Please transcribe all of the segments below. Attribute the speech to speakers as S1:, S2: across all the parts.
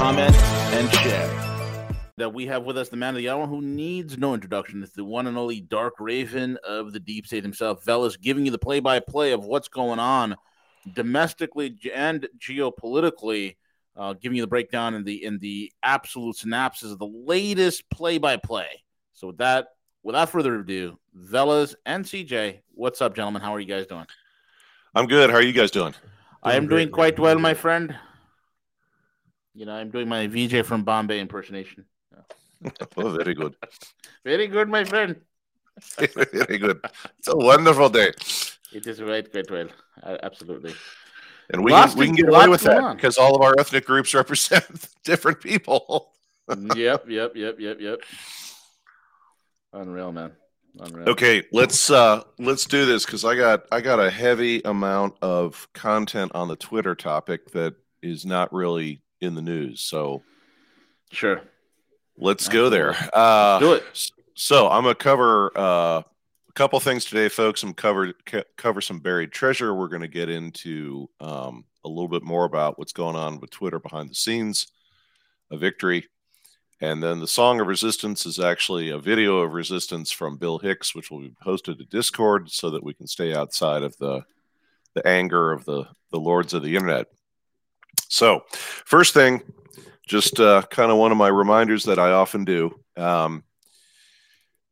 S1: comment, and share. That we have with us the man of the hour who needs no introduction. It's the one and only Dark Raven of the Deep State himself, Veles, giving you the play by play of what's going on domestically and geopolitically. Uh, giving you the breakdown and the in the absolute synopsis of the latest play by play. So with that, without further ado, Veles and CJ, what's up, gentlemen? How are you guys doing?
S2: I'm good. How are you guys doing?
S1: I am doing quite well, my friend. You know, I'm doing my VJ from Bombay impersonation.
S2: oh, very good.
S1: very good, my friend.
S2: very good. It's a wonderful day.
S1: It is right, great well. Uh, absolutely.
S2: And we can, we can get away with that because all of our ethnic groups represent different people.
S1: yep, yep, yep, yep, yep. Unreal, man. Unreal.
S2: Okay, let's uh let's do this because I got I got a heavy amount of content on the Twitter topic that is not really in the news. So
S1: sure.
S2: Let's Absolutely. go there. Uh
S1: do it.
S2: So I'm gonna cover uh a couple things today, folks. I'm cover cover some buried treasure. We're going to get into um, a little bit more about what's going on with Twitter behind the scenes, a victory, and then the song of resistance is actually a video of resistance from Bill Hicks, which will be posted to Discord so that we can stay outside of the the anger of the the lords of the internet. So, first thing, just uh, kind of one of my reminders that I often do. Um,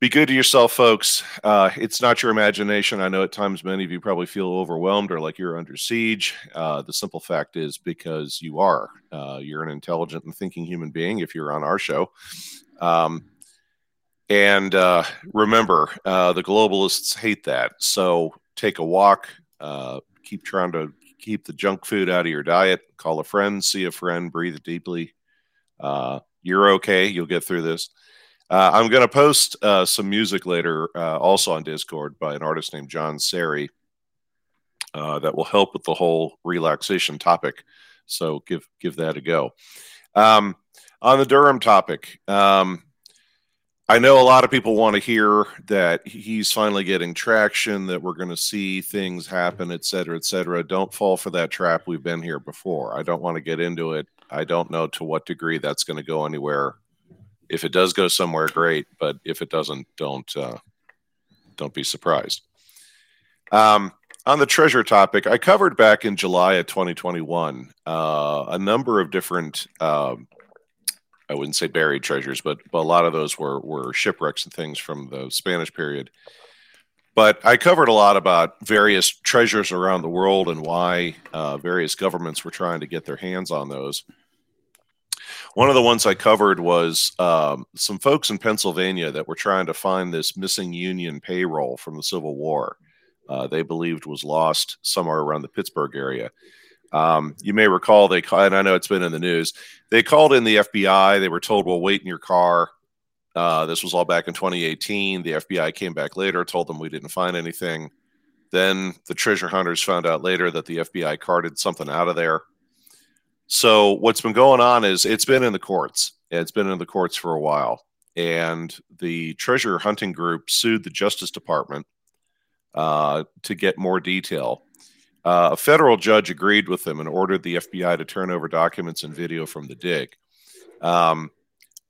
S2: be good to yourself, folks. Uh, it's not your imagination. I know at times many of you probably feel overwhelmed or like you're under siege. Uh, the simple fact is because you are. Uh, you're an intelligent and thinking human being if you're on our show. Um, and uh, remember, uh, the globalists hate that. So take a walk. Uh, keep trying to keep the junk food out of your diet. Call a friend, see a friend, breathe deeply. you're okay. You'll get through this. Uh, I'm going to post uh, some music later, uh, also on Discord, by an artist named Jonn Serrie, uh, that will help with the whole relaxation topic. So give give that a go. Um, on the Durham topic, um, I know a lot of people want to hear that he's finally getting traction, that we're going to see things happen, et cetera, et cetera. Don't fall for that trap. We've been here before. I don't want to get into it. I don't know to what degree that's going to go anywhere if it does go somewhere, great. But if it doesn't, don't uh, don't be surprised. Um, on the treasure topic, I covered back in July of 2021 uh, a number of different. Um, I wouldn't say buried treasures, but, but a lot of those were were shipwrecks and things from the Spanish period. But I covered a lot about various treasures around the world and why uh, various governments were trying to get their hands on those. One of the ones I covered was um, some folks in Pennsylvania that were trying to find this missing Union payroll from the Civil War. Uh, they believed was lost somewhere around the Pittsburgh area. Um, you may recall they, and I know it's been in the news. They called in the FBI. They were told, "Well, wait in your car." Uh, this was all back in 2018. The FBI came back later, told them we didn't find anything. Then the treasure hunters found out later that the FBI carted something out of there. So what's been going on is it's been in the courts. It's been in the courts for a while, and the treasure hunting group sued the Justice Department uh, to get more detail. Uh, a federal judge agreed with them and ordered the FBI to turn over documents and video from the dig. Um,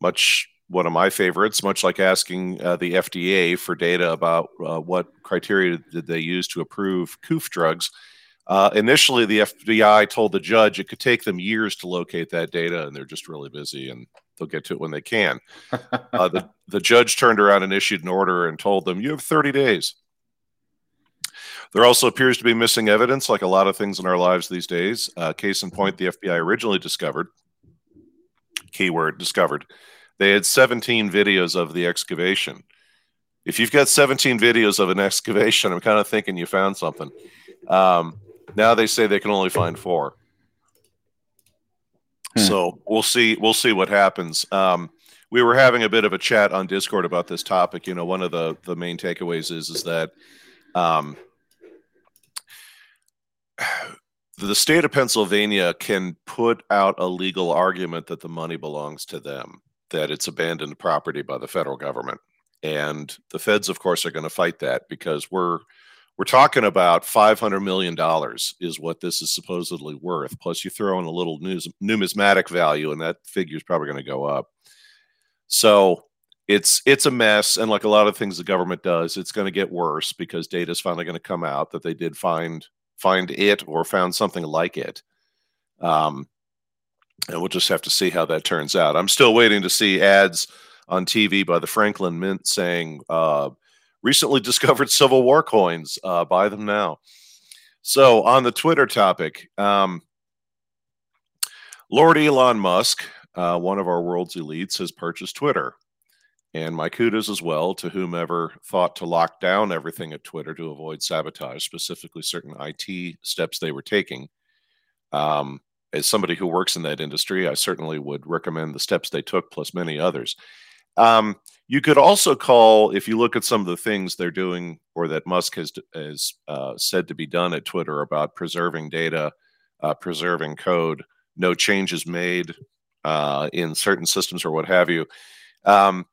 S2: much one of my favorites, much like asking uh, the FDA for data about uh, what criteria did they use to approve coof drugs uh, initially, the FBI told the judge it could take them years to locate that data, and they're just really busy, and they'll get to it when they can. uh, the, the judge turned around and issued an order and told them, You have 30 days. There also appears to be missing evidence, like a lot of things in our lives these days. Uh, case in point, the FBI originally discovered, keyword discovered, they had 17 videos of the excavation. If you've got 17 videos of an excavation, I'm kind of thinking you found something. Um, now they say they can only find four. Hmm. So we'll see. We'll see what happens. Um, we were having a bit of a chat on Discord about this topic. You know, one of the the main takeaways is is that um, the state of Pennsylvania can put out a legal argument that the money belongs to them, that it's abandoned property by the federal government, and the feds, of course, are going to fight that because we're we're talking about five hundred million dollars is what this is supposedly worth. Plus, you throw in a little news, numismatic value, and that figure is probably going to go up. So it's it's a mess, and like a lot of things the government does, it's going to get worse because data is finally going to come out that they did find find it or found something like it. Um, and we'll just have to see how that turns out. I'm still waiting to see ads on TV by the Franklin Mint saying. Uh, recently discovered Civil War coins. Uh, buy them now. So, on the Twitter topic, um, Lord Elon Musk, uh, one of our world's elites, has purchased Twitter. And my kudos as well to whomever thought to lock down everything at Twitter to avoid sabotage, specifically certain IT steps they were taking. Um, as somebody who works in that industry, I certainly would recommend the steps they took, plus many others. Um, you could also call, if you look at some of the things they're doing or that Musk has, has uh, said to be done at Twitter about preserving data, uh, preserving code, no changes made uh, in certain systems or what have you. Um,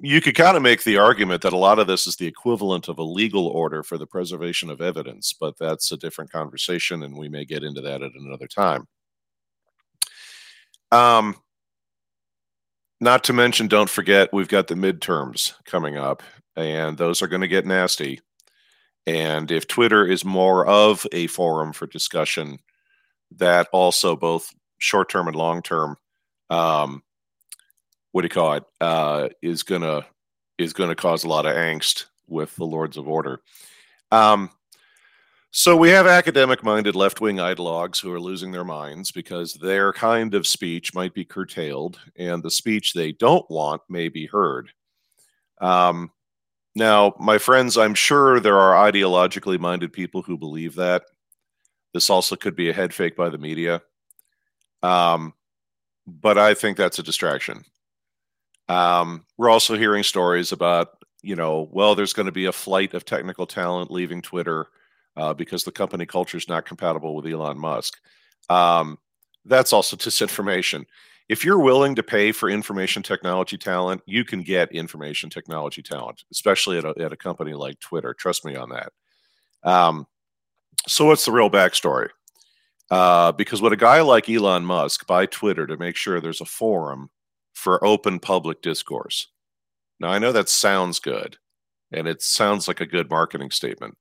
S2: you could kind of make the argument that a lot of this is the equivalent of a legal order for the preservation of evidence, but that's a different conversation, and we may get into that at another time. Um, not to mention, don't forget, we've got the midterms coming up, and those are going to get nasty. And if Twitter is more of a forum for discussion, that also both short term and long term, um, what do you call it, uh, is gonna is gonna cause a lot of angst with the Lords of Order. Um, so we have academic minded left wing ideologues who are losing their minds because their kind of speech might be curtailed and the speech they don't want may be heard. Um, now, my friends, I'm sure there are ideologically minded people who believe that. This also could be a head fake by the media. Um, but I think that's a distraction. Um, we're also hearing stories about, you know, well, there's going to be a flight of technical talent leaving Twitter uh, because the company culture is not compatible with Elon Musk. Um, that's also disinformation. If you're willing to pay for information technology talent, you can get information technology talent, especially at a, at a company like Twitter. Trust me on that. Um, so, what's the real backstory? Uh, because what a guy like Elon Musk buy Twitter to make sure there's a forum for open public discourse. Now, I know that sounds good, and it sounds like a good marketing statement,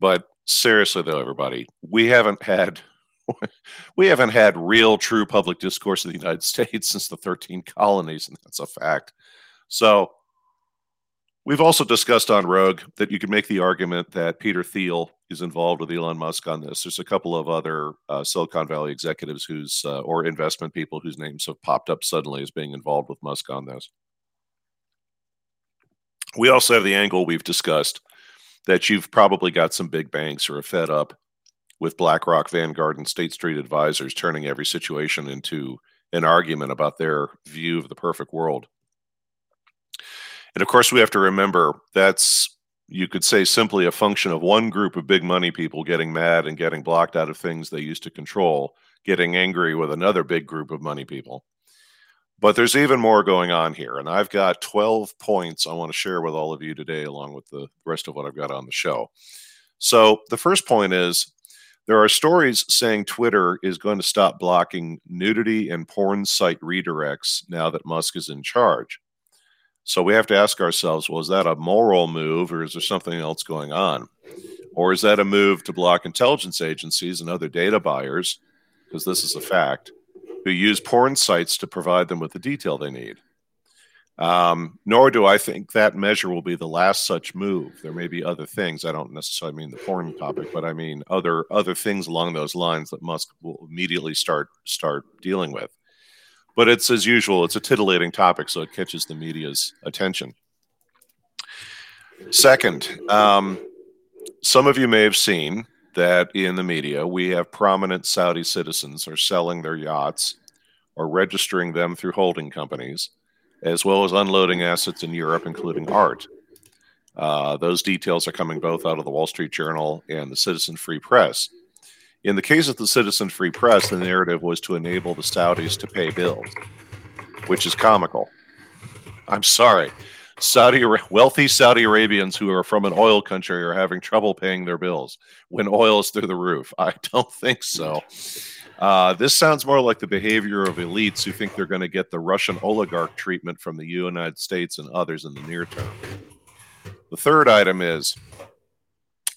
S2: but seriously though, everybody, we haven't had we haven't had real true public discourse in the United States since the 13 colonies, and that's a fact. So we've also discussed on Rogue that you could make the argument that Peter Thiel is involved with Elon Musk on this. There's a couple of other uh, Silicon Valley executives whose uh, or investment people whose names have popped up suddenly as being involved with Musk on this. We also have the angle we've discussed that you've probably got some big banks who are fed up with BlackRock, Vanguard, and State Street advisors turning every situation into an argument about their view of the perfect world. And of course, we have to remember that's, you could say, simply a function of one group of big money people getting mad and getting blocked out of things they used to control, getting angry with another big group of money people. But there's even more going on here. And I've got 12 points I want to share with all of you today, along with the rest of what I've got on the show. So the first point is there are stories saying Twitter is going to stop blocking nudity and porn site redirects now that Musk is in charge. So we have to ask ourselves well, is that a moral move or is there something else going on? Or is that a move to block intelligence agencies and other data buyers? Because this is a fact who use porn sites to provide them with the detail they need. Um, nor do I think that measure will be the last such move. There may be other things. I don't necessarily mean the porn topic, but I mean other other things along those lines that Musk will immediately start start dealing with. But it's as usual. It's a titillating topic, so it catches the media's attention. Second, um, some of you may have seen that in the media we have prominent Saudi citizens are selling their yachts or registering them through holding companies, as well as unloading assets in Europe, including art. Uh, those details are coming both out of the Wall Street Journal and the Citizen Free Press. In the case of the Citizen Free Press, the narrative was to enable the Saudis to pay bills, which is comical. I'm sorry. Saudi wealthy Saudi Arabians who are from an oil country are having trouble paying their bills when oil is through the roof. I don't think so. Uh, this sounds more like the behavior of elites who think they're going to get the Russian oligarch treatment from the United States and others in the near term. The third item is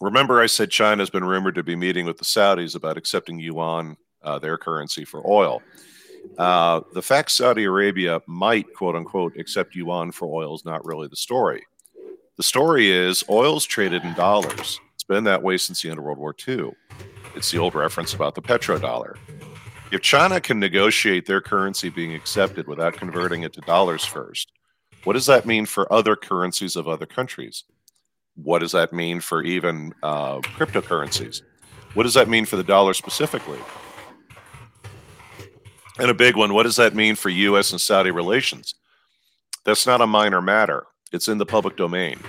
S2: remember, I said China's been rumored to be meeting with the Saudis about accepting yuan, uh, their currency, for oil. Uh, the fact Saudi Arabia might, quote unquote, accept yuan for oil is not really the story. The story is oil's traded in dollars. It's been that way since the end of World War II. It's the old reference about the petrodollar. If China can negotiate their currency being accepted without converting it to dollars first, what does that mean for other currencies of other countries? What does that mean for even uh, cryptocurrencies? What does that mean for the dollar specifically? And a big one, what does that mean for U.S. and Saudi relations? That's not a minor matter. It's in the public domain.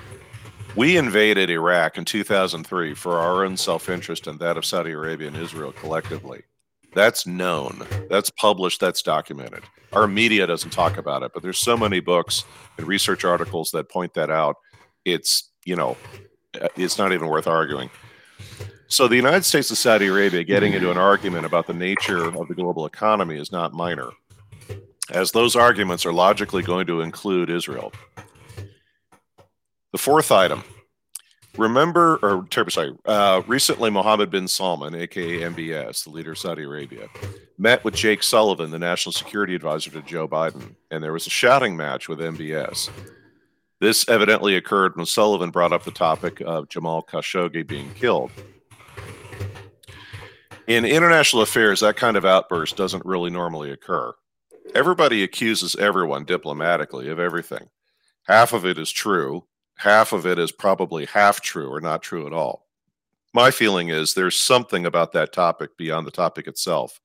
S2: We invaded Iraq in 2003 for our own self interest and that of Saudi Arabia and Israel collectively. That's known. That's published. That's documented. Our media doesn't talk about it, but there's so many books and research articles that point that out. It's, you know, it's not even worth arguing. So the United States and Saudi Arabia getting into an argument about the nature of the global economy is not minor, as those arguments are logically going to include Israel. The fourth item. Remember, or sorry, uh, recently Mohammed bin Salman, aka MBS, the leader of Saudi Arabia, met with Jake Sullivan, the national security advisor to Joe Biden, and there was a shouting match with MBS. This evidently occurred when Sullivan brought up the topic of Jamal Khashoggi being killed. In international affairs, that kind of outburst doesn't really normally occur. Everybody accuses everyone diplomatically of everything. Half of it is true, half of it is probably half true or not true at all. My feeling is there's something about that topic beyond the topic itself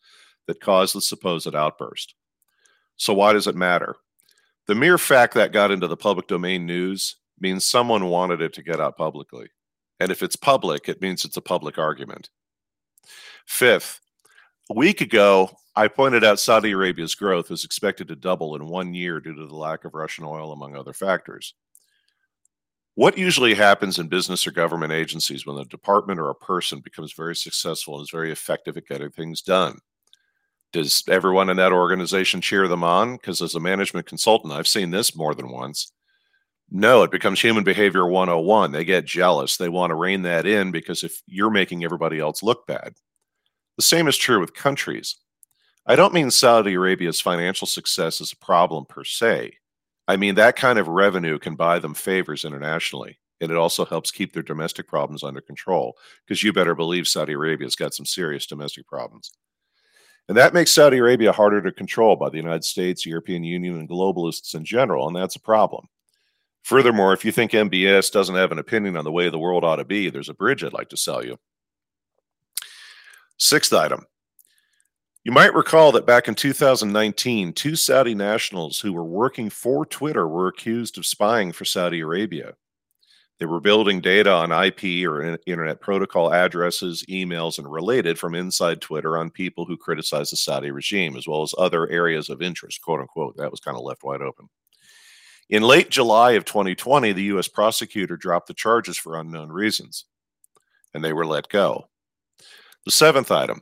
S2: that caused the supposed outburst. So, why does it matter? The mere fact that got into the public domain news means someone wanted it to get out publicly. And if it's public, it means it's a public argument. Fifth, a week ago, I pointed out Saudi Arabia's growth is expected to double in one year due to the lack of Russian oil, among other factors. What usually happens in business or government agencies when a department or a person becomes very successful and is very effective at getting things done? Does everyone in that organization cheer them on? Because as a management consultant, I've seen this more than once. No, it becomes human behavior 101. They get jealous. They want to rein that in because if you're making everybody else look bad, the same is true with countries. I don't mean Saudi Arabia's financial success is a problem per se. I mean that kind of revenue can buy them favors internationally, and it also helps keep their domestic problems under control because you better believe Saudi Arabia's got some serious domestic problems. And that makes Saudi Arabia harder to control by the United States, European Union, and globalists in general, and that's a problem. Furthermore, if you think MBS doesn't have an opinion on the way the world ought to be, there's a bridge I'd like to sell you. Sixth item. You might recall that back in 2019, two Saudi nationals who were working for Twitter were accused of spying for Saudi Arabia. They were building data on IP or Internet Protocol addresses, emails, and related from inside Twitter on people who criticize the Saudi regime, as well as other areas of interest, quote unquote. That was kind of left wide open. In late July of 2020, the U.S. prosecutor dropped the charges for unknown reasons, and they were let go. The seventh item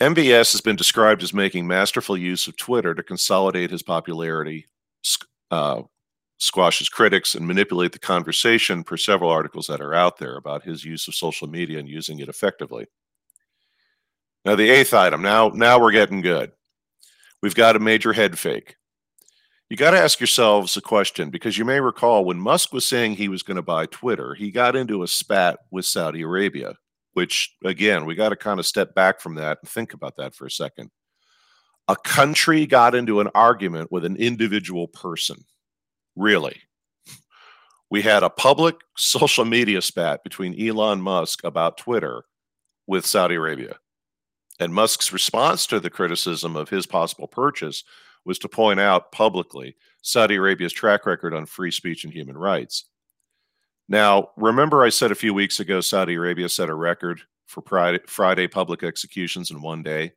S2: MBS has been described as making masterful use of Twitter to consolidate his popularity, uh, squash his critics, and manipulate the conversation per several articles that are out there about his use of social media and using it effectively. Now, the eighth item. Now, now we're getting good. We've got a major head fake. You got to ask yourselves a question because you may recall when Musk was saying he was going to buy Twitter, he got into a spat with Saudi Arabia which again, we got to kind of step back from that and think about that for a second. A country got into an argument with an individual person. Really. We had a public social media spat between Elon Musk about Twitter with Saudi Arabia. And Musk's response to the criticism of his possible purchase was to point out publicly Saudi Arabia's track record on free speech and human rights. Now, remember, I said a few weeks ago Saudi Arabia set a record for Friday public executions in one day.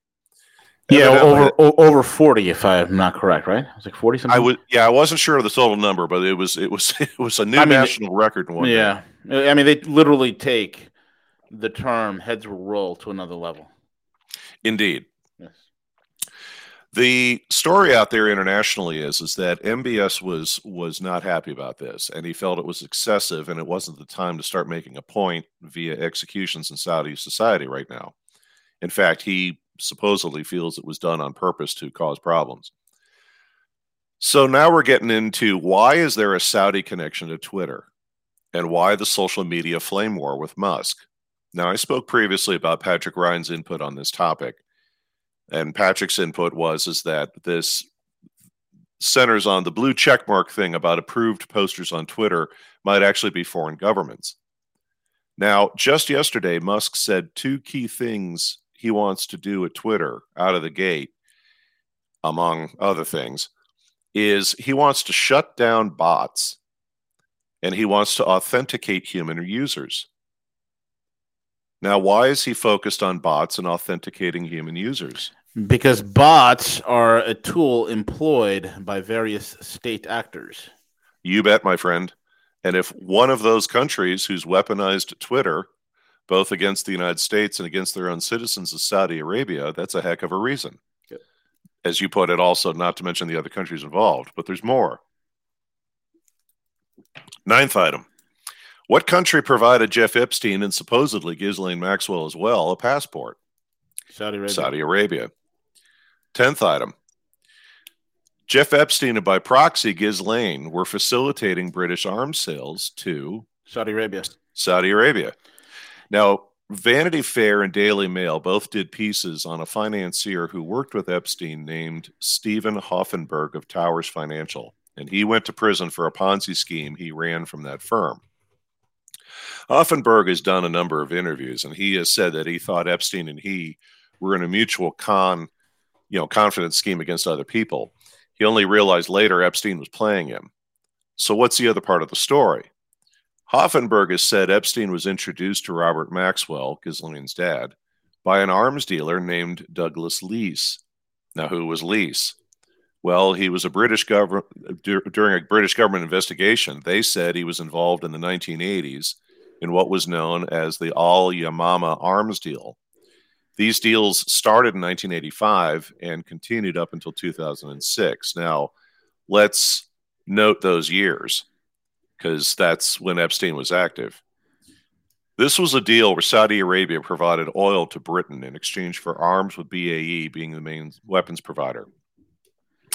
S1: Yeah, over over forty, if I'm not correct, right? It was like forty something.
S2: I was, yeah, I wasn't sure of the total number, but it was, it was, it was a new I mean, national record.
S1: One yeah, day. I mean, they literally take the term "heads will roll" to another level.
S2: Indeed. Yes. The story out there internationally is is that MBS was was not happy about this, and he felt it was excessive, and it wasn't the time to start making a point via executions in Saudi society right now. In fact, he supposedly feels it was done on purpose to cause problems. So now we're getting into why is there a Saudi connection to Twitter and why the social media flame war with Musk? Now, I spoke previously about Patrick Ryan's input on this topic. And Patrick's input was is that this centers on the blue checkmark thing about approved posters on Twitter might actually be foreign governments. Now, just yesterday, Musk said two key things he wants to do at Twitter out of the gate, among other things, is he wants to shut down bots and he wants to authenticate human users. Now, why is he focused on bots and authenticating human users?
S1: Because bots are a tool employed by various state actors.
S2: You bet, my friend. And if one of those countries who's weaponized Twitter both against the United States and against their own citizens of Saudi Arabia, that's a heck of a reason. As you put it, also, not to mention the other countries involved, but there's more. Ninth item What country provided Jeff Epstein and supposedly Ghislaine Maxwell as well a passport?
S1: Saudi Arabia.
S2: Saudi Arabia. Tenth item Jeff Epstein and by proxy Ghislaine were facilitating British arms sales to
S1: Saudi Arabia.
S2: Saudi Arabia. Now, Vanity Fair and Daily Mail both did pieces on a financier who worked with Epstein named Steven Hoffenberg of Towers Financial, and he went to prison for a Ponzi scheme he ran from that firm. Hoffenberg has done a number of interviews, and he has said that he thought Epstein and he were in a mutual con, you know, confidence scheme against other people. He only realized later Epstein was playing him. So, what's the other part of the story? Hoffenberg has said Epstein was introduced to Robert Maxwell, Ghislaine's dad, by an arms dealer named Douglas Leese. Now, who was Leese? Well, he was a British government during a British government investigation. They said he was involved in the 1980s in what was known as the Al Yamama arms deal. These deals started in 1985 and continued up until 2006. Now, let's note those years because that's when Epstein was active. This was a deal where Saudi Arabia provided oil to Britain in exchange for arms, with BAE being the main weapons provider.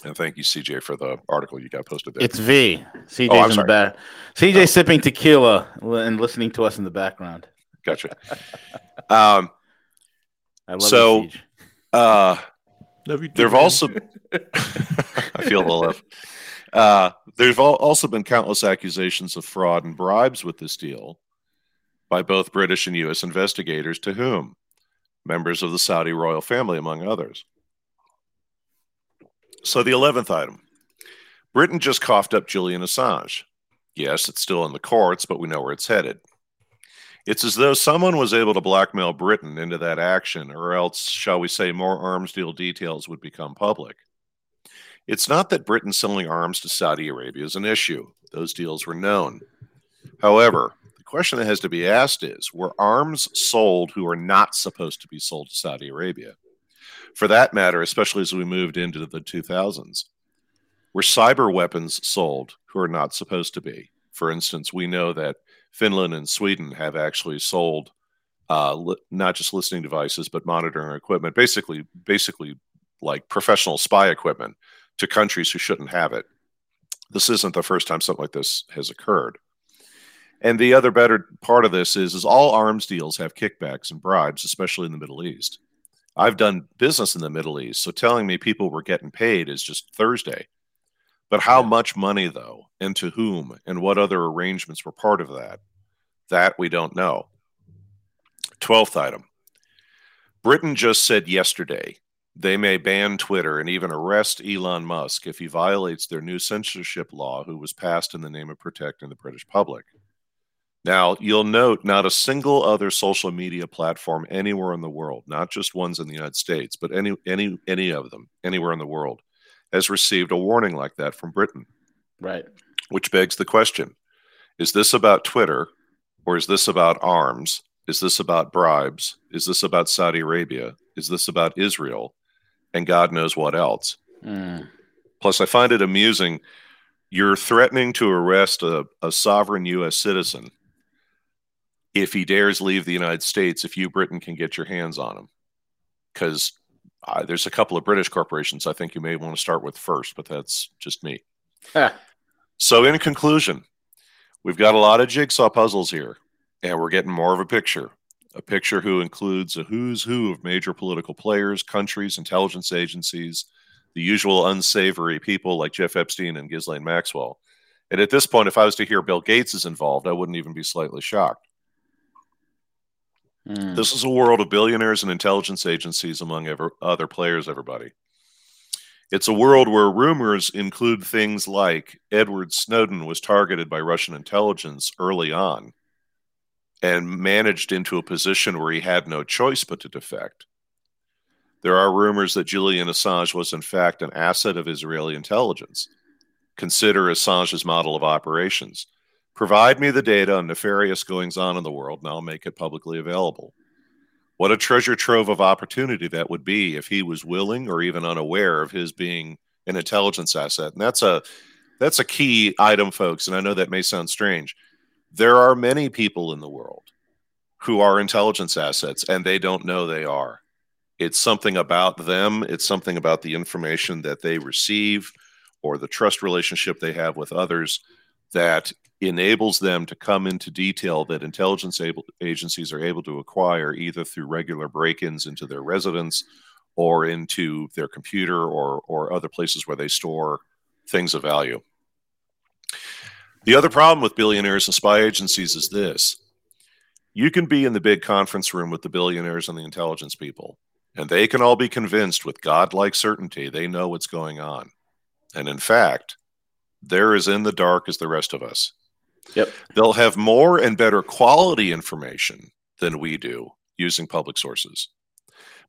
S2: And thank you, CJ, for the article you got posted there.
S1: It's V. CJ's oh, in the back. CJ oh. sipping tequila and listening to us in the background.
S2: Gotcha. um,
S1: I love so, you,
S2: uh, there have also. I feel the love. Uh, there's also been countless accusations of fraud and bribes with this deal by both British and U.S. investigators, to whom? Members of the Saudi royal family, among others. So, the 11th item Britain just coughed up Julian Assange. Yes, it's still in the courts, but we know where it's headed. It's as though someone was able to blackmail Britain into that action, or else, shall we say, more arms deal details would become public. It's not that Britain selling arms to Saudi Arabia is an issue. Those deals were known. However, the question that has to be asked is were arms sold who are not supposed to be sold to Saudi Arabia? For that matter, especially as we moved into the 2000s, were cyber weapons sold who are not supposed to be? For instance, we know that Finland and Sweden have actually sold uh, li- not just listening devices but monitoring equipment, basically, basically like professional spy equipment to countries who shouldn't have it. This isn't the first time something like this has occurred. And the other better part of this is, is all arms deals have kickbacks and bribes, especially in the Middle East. I've done business in the Middle East, so telling me people were getting paid is just Thursday. But how much money, though, and to whom, and what other arrangements were part of that? That we don't know. Twelfth item Britain just said yesterday they may ban Twitter and even arrest Elon Musk if he violates their new censorship law, who was passed in the name of protecting the British public. Now, you'll note not a single other social media platform anywhere in the world, not just ones in the United States, but any any any of them anywhere in the world has received a warning like that from Britain.
S1: Right.
S2: Which begs the question, is this about Twitter or is this about arms? Is this about bribes? Is this about Saudi Arabia? Is this about Israel? And God knows what else.
S1: Mm.
S2: Plus, I find it amusing. You're threatening to arrest a, a sovereign U.S. citizen if he dares leave the United States, if you, Britain, can get your hands on him. Because uh, there's a couple of British corporations I think you may want to start with first, but that's just me. so, in conclusion, we've got a lot of jigsaw puzzles here, and we're getting more of a picture. A picture who includes a who's who of major political players, countries, intelligence agencies, the usual unsavory people like Jeff Epstein and Ghislaine Maxwell. And at this point, if I was to hear Bill Gates is involved, I wouldn't even be slightly shocked.
S1: Mm.
S2: This is a world of billionaires and intelligence agencies, among ever, other players, everybody. It's a world where rumors include things like Edward Snowden was targeted by Russian intelligence early on and managed into a position where he had no choice but to defect. There are rumors that Julian Assange was, in fact, an asset of Israeli intelligence. Consider Assange's model of operations. Provide me the data on nefarious goings on in the world, and I'll make it publicly available. What a treasure trove of opportunity that would be if he was willing or even unaware of his being an intelligence asset. And that's a that's a key item, folks. And I know that may sound strange. There are many people in the world who are intelligence assets and they don't know they are. It's something about them, it's something about the information that they receive or the trust relationship they have with others that enables them to come into detail that intelligence able, agencies are able to acquire either through regular break-ins into their residence or into their computer or or other places where they store things of value. The other problem with billionaires and spy agencies is this. You can be in the big conference room with the billionaires and the intelligence people, and they can all be convinced with godlike certainty they know what's going on. And in fact, they're as in the dark as the rest of us.
S1: Yep.
S2: They'll have more and better quality information than we do using public sources.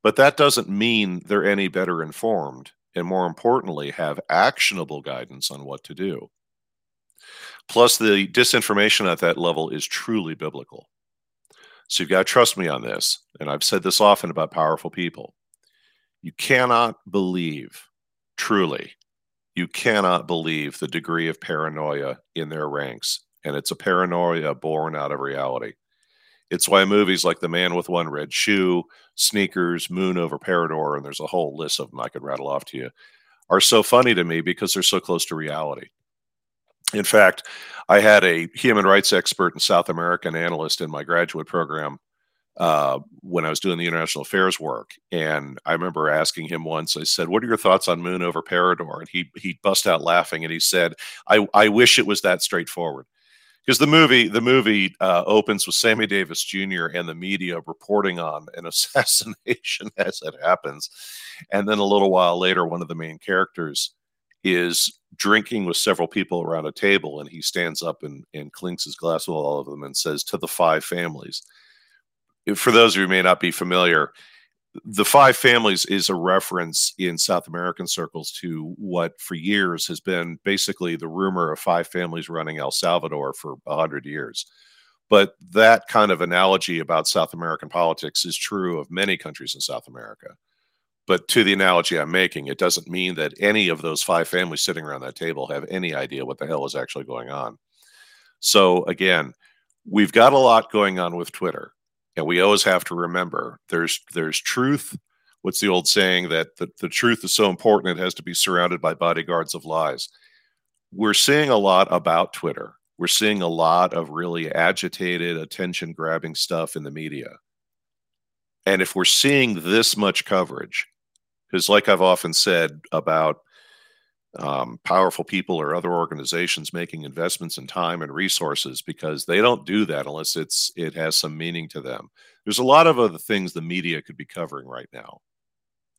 S2: But that doesn't mean they're any better informed and more importantly have actionable guidance on what to do. Plus the disinformation at that level is truly biblical. So you've got to trust me on this, and I've said this often about powerful people. You cannot believe truly you cannot believe the degree of paranoia in their ranks and it's a paranoia born out of reality. It's why movies like The Man with One Red Shoe, Sneakers, Moon over Parador, and there's a whole list of them I could rattle off to you, are so funny to me because they're so close to reality. In fact, I had a human rights expert and South American analyst in my graduate program uh, when I was doing the international affairs work. And I remember asking him once, I said, What are your thoughts on Moon over Parador? And he, he bust out laughing and he said, I, I wish it was that straightforward because the movie the movie uh, opens with Sammy Davis Jr. and the media reporting on an assassination as it happens, and then a little while later, one of the main characters is drinking with several people around a table, and he stands up and, and clinks his glass with all of them and says, "To the five families." For those of you who may not be familiar, the five families is a reference in South American circles to what for years has been basically the rumor of five families running El Salvador for a hundred years. But that kind of analogy about South American politics is true of many countries in South America. But to the analogy I'm making, it doesn't mean that any of those five families sitting around that table have any idea what the hell is actually going on. So again, we've got a lot going on with Twitter and we always have to remember there's there's truth. What's the old saying that the, the truth is so important it has to be surrounded by bodyguards of lies? We're seeing a lot about twitter. We're seeing a lot of really agitated attention grabbing stuff in the media. And if we're seeing this much coverage because like i've often said about um, powerful people or other organizations making investments in time and resources because they don't do that unless it's it has some meaning to them. There's a lot of other things the media could be covering right now.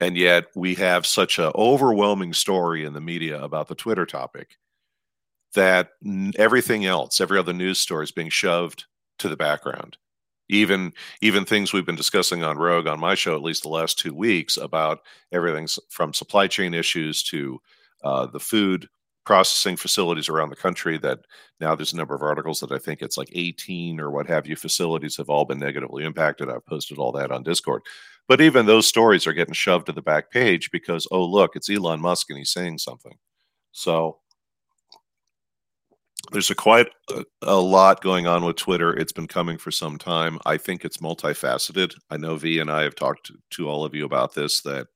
S2: And yet we have such an overwhelming story in the media about the Twitter topic that everything else, every other news story is being shoved to the background. Even even things we've been discussing on Rogue on my show at least the last two weeks about everything from supply chain issues to uh, the food processing facilities around the country that now there's a number of articles that I think it's like 18 or what have you facilities have all been negatively impacted. I've posted all that on Discord. But even those stories are getting shoved to the back page because, oh, look, it's Elon Musk and he's saying something. So there's a quite a, a, lot going on with Twitter. It's been coming for some time. I think it's multifaceted. I know V and I have talked to, all of you about this that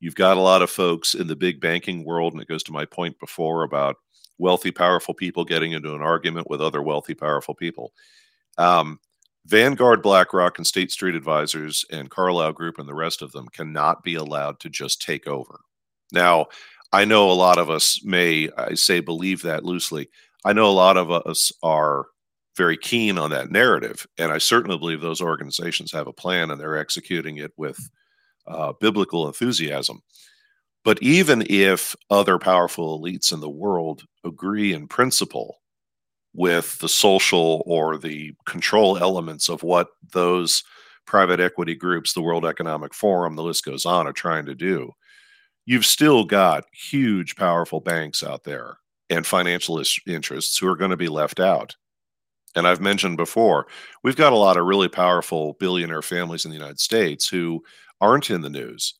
S2: you've got a lot of folks in the big banking world, and it goes to my point before about wealthy, powerful people getting into an argument with other wealthy, powerful people. Um, Vanguard, BlackRock, and State Street Advisors, and Carlyle Group, and the rest of them cannot be allowed to just take over. Now, I know a lot of us may, I say, believe that loosely. I know a lot of us are very keen on that narrative, and I certainly believe those organizations have a plan and they're executing it with uh, biblical enthusiasm. But even if other powerful elites in the world agree in principle with the social or the control elements of what those private equity groups, the World Economic Forum, the list goes on, are trying to do, you've still got huge, powerful banks out there and financial interests who are going to be left out. And I've mentioned before, we've got a lot of really powerful billionaire families in the United States who aren't in the news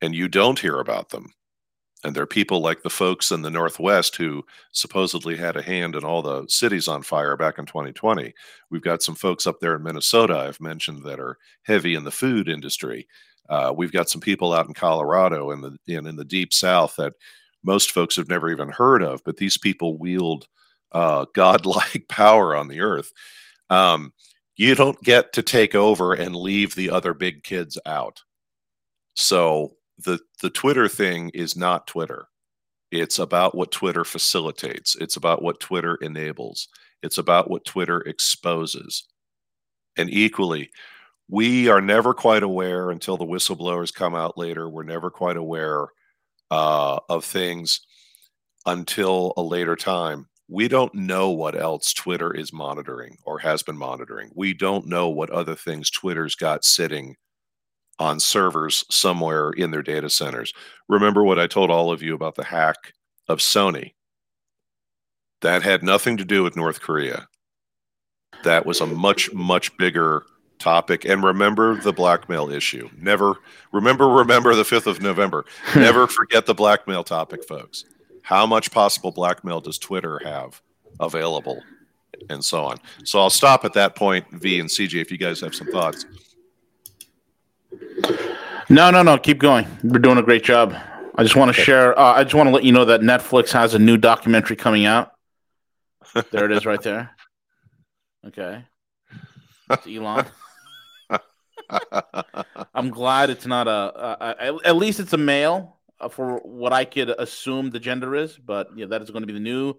S2: and you don't hear about them. And there are people like the folks in the Northwest who supposedly had a hand in all the cities on fire back in 2020. We've got some folks up there in Minnesota, I've mentioned, that are heavy in the food industry. Uh, we've got some people out in Colorado and in, in the deep South that most folks have never even heard of, but these people wield uh, godlike power on the earth. Um, you don't get to take over and leave the other big kids out. So the the Twitter thing is not Twitter. It's about what Twitter facilitates. It's about what Twitter enables. It's about what Twitter exposes. And equally, we are never quite aware until the whistleblowers come out later. We're never quite aware uh, of things until a later time. We don't know what else Twitter is monitoring or has been monitoring. We don't know what other things Twitter's got sitting on servers somewhere in their data centers. Remember what I told all of you about the hack of Sony? That had nothing to do with North Korea. That was a much, much bigger topic. And remember the blackmail issue. Never, remember, remember the 5th of November. Never forget the blackmail topic, folks. How much possible blackmail does Twitter have available? And so on. So I'll stop at that point, V and CJ, if you guys have some thoughts.
S1: No, no, no. Keep going. We're doing a great job. I just want to share. Uh, I just want to let you know that Netflix has a new documentary coming out. There it is, right there. Okay, it's Elon. I'm glad it's not a, a, a, At least it's a male uh, for what I could assume the gender is. But yeah, that is going to be the new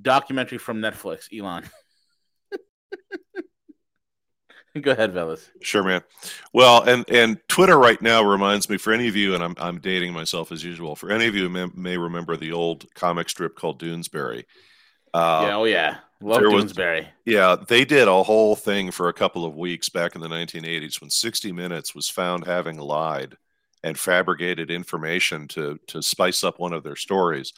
S1: documentary from Netflix. Elon. Go ahead, Veles.
S2: Sure, man. Well, and and Twitter right now reminds me for any of you, and I'm I'm dating myself as usual. For any of you who may, may remember the old comic strip called Doonesbury.
S1: Uh, yeah, oh yeah, love Doonesbury. Was,
S2: yeah, they did a whole thing for a couple of weeks back in the 1980s when 60 Minutes was found having lied and fabricated information to to spice up one of their stories,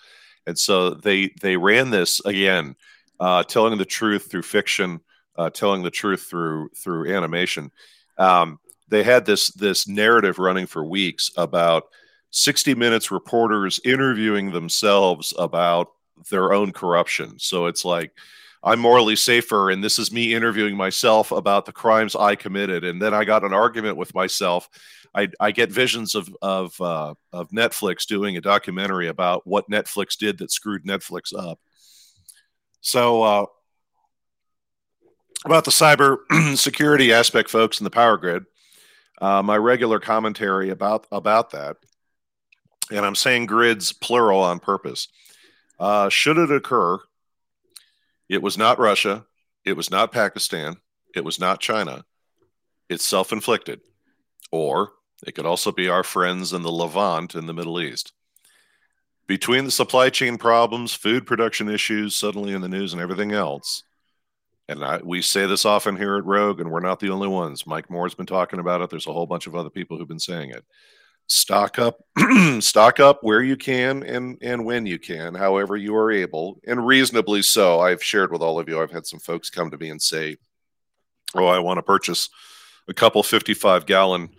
S2: and so they they ran this again, uh, telling the truth through fiction uh, telling the truth through through animation. Um, they had this this narrative running for weeks about 60 Minutes reporters interviewing themselves about their own corruption. So it's like I'm morally safer, and this is me interviewing myself about the crimes I committed, and then I got an argument with myself. I, I get visions of of uh, of Netflix doing a documentary about what Netflix did that screwed Netflix up. So uh, about the cyber security aspect, folks, in the power grid. Uh, my regular commentary about about that, and I'm saying grids plural on purpose. Uh, should it occur, it was not Russia, it was not Pakistan, it was not China, it's self inflicted. Or it could also be our friends in the Levant in the Middle East. Between the supply chain problems, food production issues suddenly in the news, and everything else, and I, we say this often here at Rogue, and we're not the only ones. Mike Moore's been talking about it. There's a whole bunch of other people who've been saying it. Stock up, stock up where you can and and when you can, however you are able, and reasonably so. I've shared with all of you. I've had some folks come to me and say, "Oh, I want to purchase a couple 55 gallon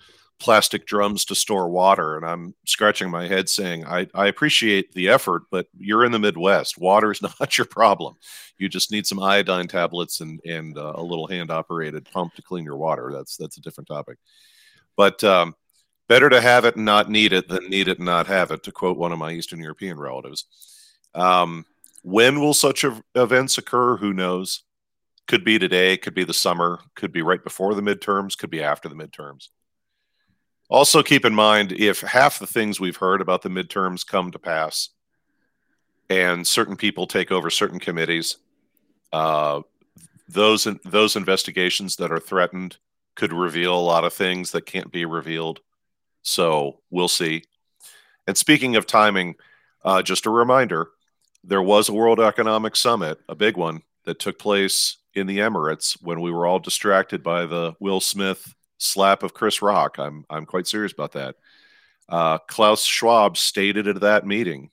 S2: plastic drums to store water. And I'm scratching my head saying, I, I appreciate the effort, but you're in the Midwest. Water is not your problem. You just need some iodine tablets and, and uh, a little hand operated pump to clean your water. That's, that's a different topic. But um, better to have it and not need it than need it and not have it, to quote one of my Eastern European relatives. Um, when will such events occur? Who knows? Could be today, could be the summer, could be right before the midterms, could be after the midterms. Also, keep in mind if half the things we've heard about the midterms come to pass and certain people take over certain committees, uh, those those investigations that are threatened could reveal a lot of things that can't be revealed. So we'll see. And speaking of timing, uh, just a reminder: there was a World Economic Summit, a big one, that took place in the Emirates when we were all distracted by the Will Smith slap of Chris Rock. I'm I'm quite serious about that. Uh, Klaus Schwab stated at that meeting,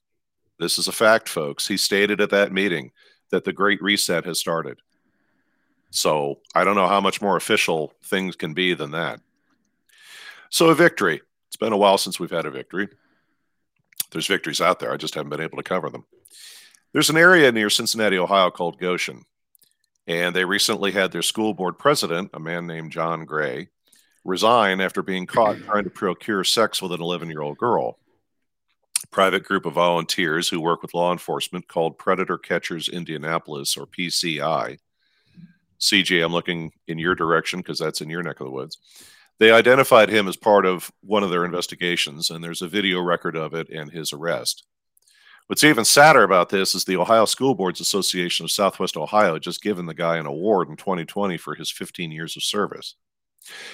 S2: this is a fact, folks. He stated at that meeting that the Great Reset has started. So I don't know how much more official things can be than that. So a victory. Been a while since we've had a victory. There's victories out there. I just haven't been able to cover them. There's an area near Cincinnati, Ohio called Goshen. And they recently had their school board president, a man named John Gray, resign after being caught trying to procure sex with an 11 year old girl. A private group of volunteers who work with law enforcement called Predator Catchers Indianapolis or PCI. CJ, I'm looking in your direction because that's in your neck of the woods. They identified him as part of one of their investigations, and there's a video record of it and his arrest. What's even sadder about this is the Ohio School Boards Association of Southwest Ohio just given the guy an award in 2020 for his 15 years of service.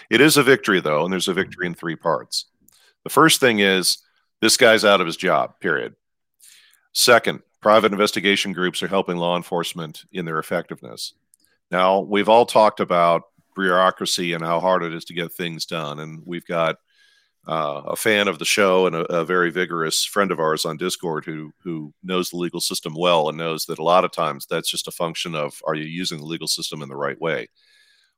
S2: It is a victory, though, and there's a victory in three parts. The first thing is this guy's out of his job, period. Second, private investigation groups are helping law enforcement in their effectiveness. Now, we've all talked about bureaucracy and how hard it is to get things done. And we've got uh, a fan of the show and a, a, very vigorous friend of ours on Discord who who knows the legal system well and knows that a lot of times that's just a function of are you using the legal system in the right way.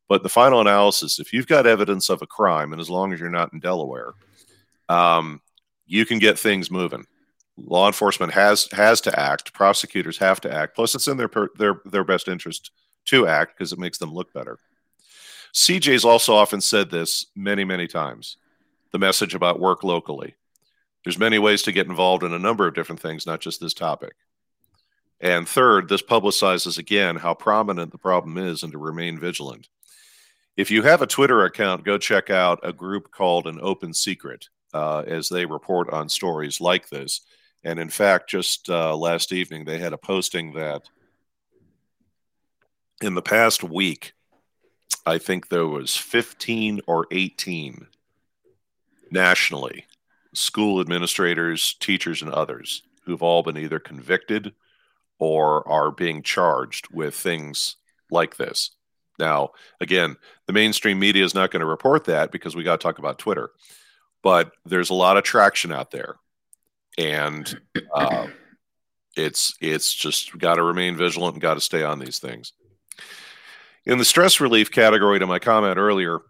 S2: But the final analysis, if you've got evidence of a crime, and as long as you're not in Delaware, um, you can get things moving. Law enforcement has has to act. Prosecutors have to act. Plus, it's in their their their best interest to act because it makes them look better. CJ's also often said this many many times. The message about work locally. There's many ways to get involved in a number of different things, not just this topic. And third, this publicizes again how prominent the problem is and to remain vigilant. If you have a Twitter account, go check out a group called An Open Secret uh, as they report on stories like this. And in fact, just uh, last evening, they had a posting that in the past week, I think there was 15 or 18 nationally school administrators, teachers, and others who've all been either convicted or are being charged with things like this. Now, again, the mainstream media is not going to report that because we got to talk about Twitter, but there's a lot of traction out there, and uh, it's it's just got to remain vigilant and got to stay on these things. In the stress relief category, to my comment earlier,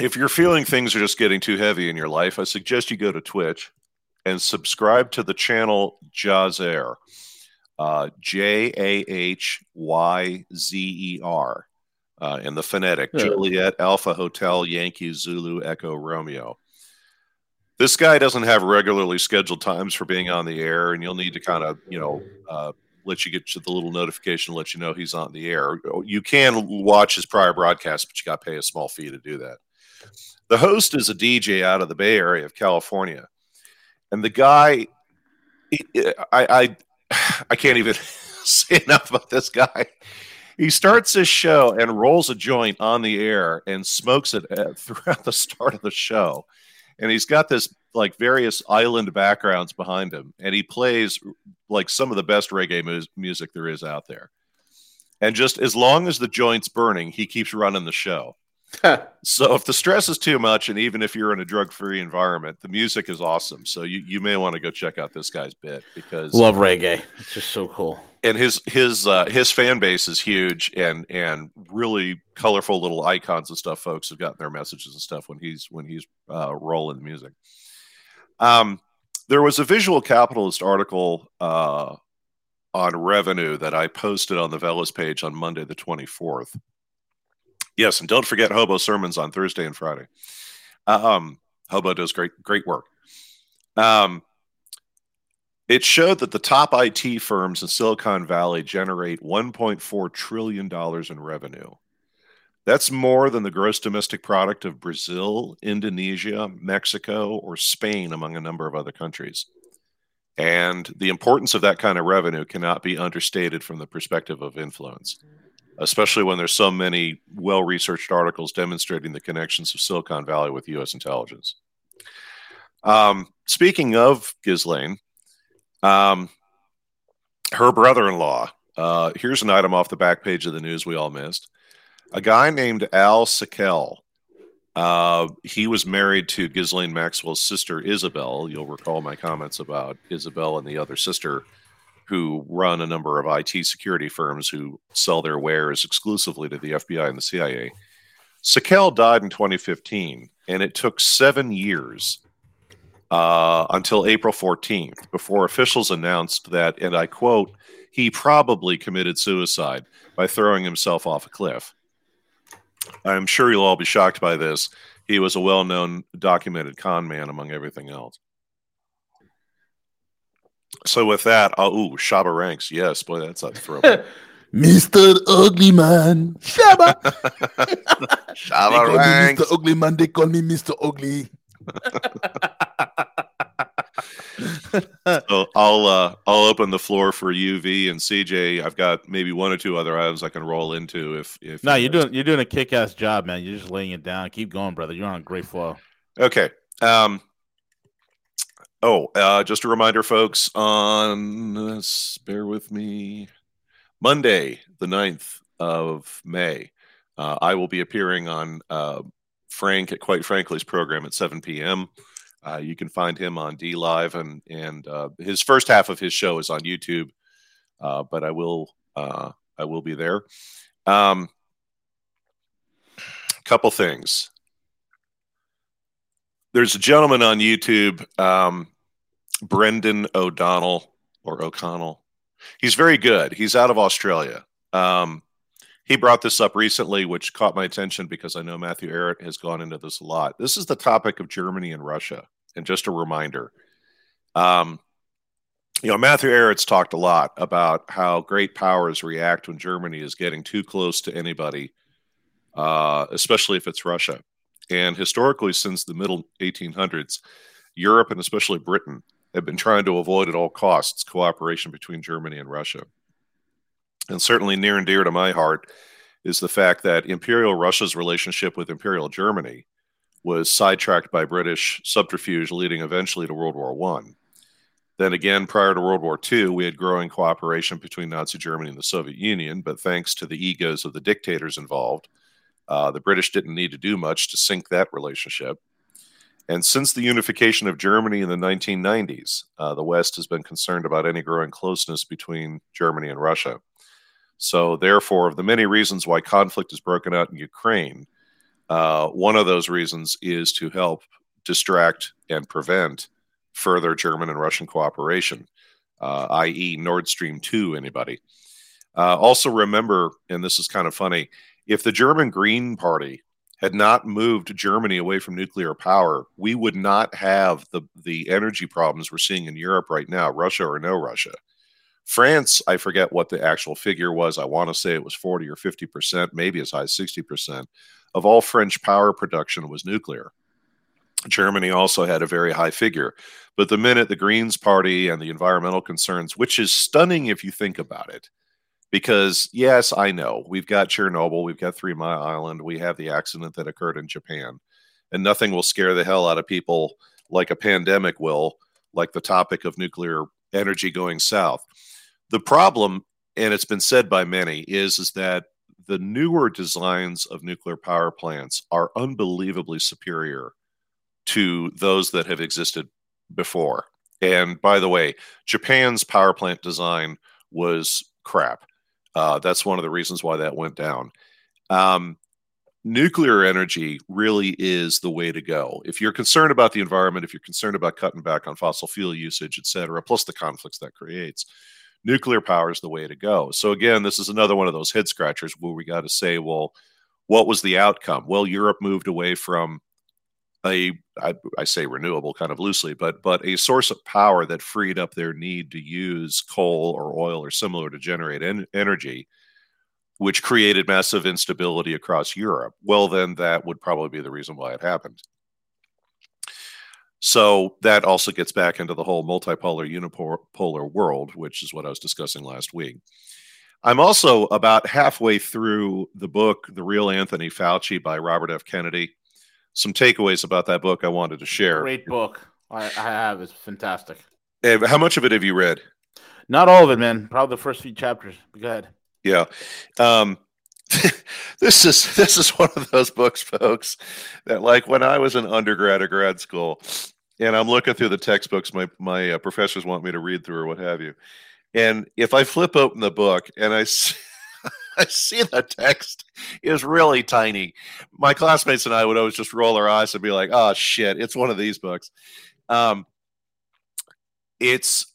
S2: if you're feeling things are just getting too heavy in your life, I suggest you go to Twitch and subscribe to the channel Jahyzer, uh, J A H Y Z E R uh, in the phonetic yeah. Juliet, Alpha Hotel, Yankee, Zulu, Echo, Romeo. This guy doesn't have regularly scheduled times for being on the air, and you'll need to kind of, you know, uh, let you get to the little notification, let you know he's on the air. You can watch his prior broadcast, but you got to pay a small fee to do that. The host is a DJ out of the Bay Area of California, and the guy, I, I, I can't even say enough about this guy he starts his show and rolls a joint on the air and smokes it uh, throughout the start of the show. And he's got this like various island backgrounds behind him, and he plays like some of the best reggae mu- music there is out there. And just as long as the joint's burning, he keeps running the show. so if the stress is too much, and even if you're in a drug-free environment, the music is awesome. So you, you may want to go check out this guy's bit because
S1: love reggae. It's just so cool.
S2: And his his uh, his fan base is huge and and really colorful little icons and stuff. Folks have gotten their messages and stuff when he's when he's uh, rolling the music. Um, there was a visual capitalist article uh, on revenue that I posted on the Veles page on Monday the twenty fourth Yes, and don't forget Hobo sermons on Thursday and Friday. Um, Hobo does great great work. Um, it showed that the top IT firms in Silicon Valley generate 1.4 trillion dollars in revenue. That's more than the gross domestic product of Brazil, Indonesia, Mexico, or Spain, among a number of other countries. And the importance of that kind of revenue cannot be understated from the perspective of influence especially when there's so many well researched articles demonstrating the connections of Silicon Valley with U.S. intelligence. Um, speaking of Ghislaine, um, her brother in law, uh, here's an item off the back page of the news we all missed. A guy named Al Seckel. Uh, he was married to Ghislaine Maxwell's sister, Isabel. You'll recall my comments about Isabel and the other sister who run a number of IT security firms who sell their wares exclusively to the FBI and the CIA. Seckel died in 2015, and it took seven years uh, until April 14th before officials announced that, and I quote, he probably committed suicide by throwing himself off a cliff. I'm sure you'll all be shocked by this. He was a well known documented con man, among everything else. So with that, uh, ooh, Shabba ranks. Yes, boy, that's a throw.
S1: Mr. Ugly Man. Shabba.
S2: Shabba ranks.
S1: Mr. Ugly Man. They call me Mr. Ugly.
S2: so I'll uh, I'll open the floor for UV and CJ. I've got maybe one or two other items I can roll into if if.
S1: No, you're doing you're doing a kick ass job, man. You're just laying it down. Keep going, brother. You're on a great flow.
S2: Okay. Um, Oh, uh, just a reminder, folks, on this, bear with me, Monday, the 9th of May, uh, I will be appearing on uh, Frank at Quite Frankly's program at 7 p.m. Uh, you can find him on D Live, and and uh, his first half of his show is on YouTube, uh, but I will I will be there. Um, couple things. There's a gentleman on YouTube. Um, Brendan O'Donnell or O'Connell. He's very good. He's out of Australia. Um, he brought this up recently, which caught my attention because I know Matthew Ehret has gone into this a lot. This is the topic of Germany and Russia. And just a reminder, um, you know, Matthew Ehret's talked a lot about how great powers react when Germany is getting too close to anybody, uh, especially if it's Russia. And historically, since the middle 1800s, Europe and especially Britain have been trying to avoid at all costs cooperation between Germany and Russia. And certainly near and dear to my heart is the fact that Imperial Russia's relationship with Imperial Germany was sidetracked by British subterfuge, leading eventually to World War One. Then again, prior to World War II, we had growing cooperation between Nazi Germany and the Soviet Union, but thanks to the egos of the dictators involved, uh, the British didn't need to do much to sink that relationship. And since the unification of Germany in the 1990s, uh, the West has been concerned about any growing closeness between Germany and Russia. So, therefore, of the many reasons why conflict has broken out in Ukraine, uh, one of those reasons is to help distract and prevent further German and Russian cooperation, uh, i.e., Nord Stream 2, anybody. Uh, also, remember, and this is kind of funny, if the German Green Party had not moved Germany away from nuclear power, we would not have the the energy problems we're seeing in Europe right now, Russia or no Russia. France, I forget what the actual figure was. I want to say it was 40 or 50%, maybe as high as 60% of all French power production was nuclear. Germany also had a very high figure. But the minute the Greens Party and the environmental concerns, which is stunning if you think about it, Because, yes, I know we've got Chernobyl, we've got Three Mile Island, we have the accident that occurred in Japan, and nothing will scare the hell out of people like a pandemic will, like the topic of nuclear energy going south. The problem, and it's been said by many, is, is that the newer designs of nuclear power plants are unbelievably superior to those that have existed before. And by the way, Japan's power plant design was crap. Uh, that's one of the reasons why that went down. Um, nuclear energy really is the way to go. If you're concerned about the environment, if you're concerned about cutting back on fossil fuel usage, et cetera, plus the conflicts that creates, nuclear power is the way to go. So again, this is another one of those head scratchers where we got to say, well, what was the outcome? Well, Europe moved away from a I, I say renewable kind of loosely, but but a source of power that freed up their need to use coal or oil or similar to generate en- energy, which created massive instability across Europe. Well, then that would probably be the reason why it happened. So that also gets back into the whole multipolar unipolar world, which is what I was discussing last week. I'm also about halfway through the book, The Real Anthony Fauci by Robert F. Kennedy some takeaways about that book I wanted to share.
S1: Great book. I, I have. It's fantastic.
S2: How much of it have you read?
S1: Not all of it, man. Probably the first few chapters. Go ahead.
S2: Yeah. Um, this is this is one of those books, folks, that like when I was an undergrad or grad school, and I'm looking through the textbooks my my uh, professors want me to read through or what have you, and if I flip open the book and I see, I see the text is really tiny. My classmates and I would always just roll our eyes and be like, "Oh shit, it's one of these books." Um, it's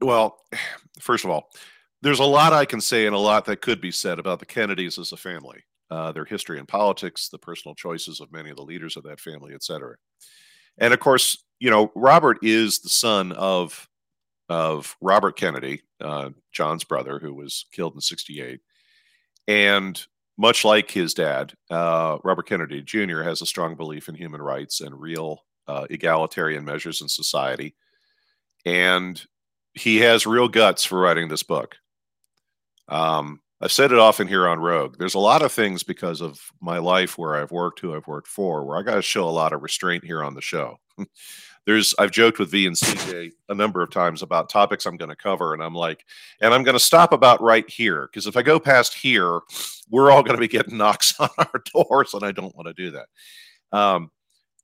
S2: well, first of all, there's a lot I can say and a lot that could be said about the Kennedys as a family, uh, their history and politics, the personal choices of many of the leaders of that family, etc. And of course, you know, Robert is the son of of Robert Kennedy, uh, John's brother, who was killed in '68, and much like his dad, uh, Robert Kennedy Jr. has a strong belief in human rights and real uh, egalitarian measures in society. And he has real guts for writing this book. Um, I've said it often here on Rogue. There's a lot of things because of my life where I've worked, who I've worked for, where I got to show a lot of restraint here on the show. there's I've joked with V and CJ a number of times about topics I'm going to cover, and I'm like, and I'm going to stop about right here because if I go past here, we're all going to be getting knocks on our doors, and I don't want to do that. Um,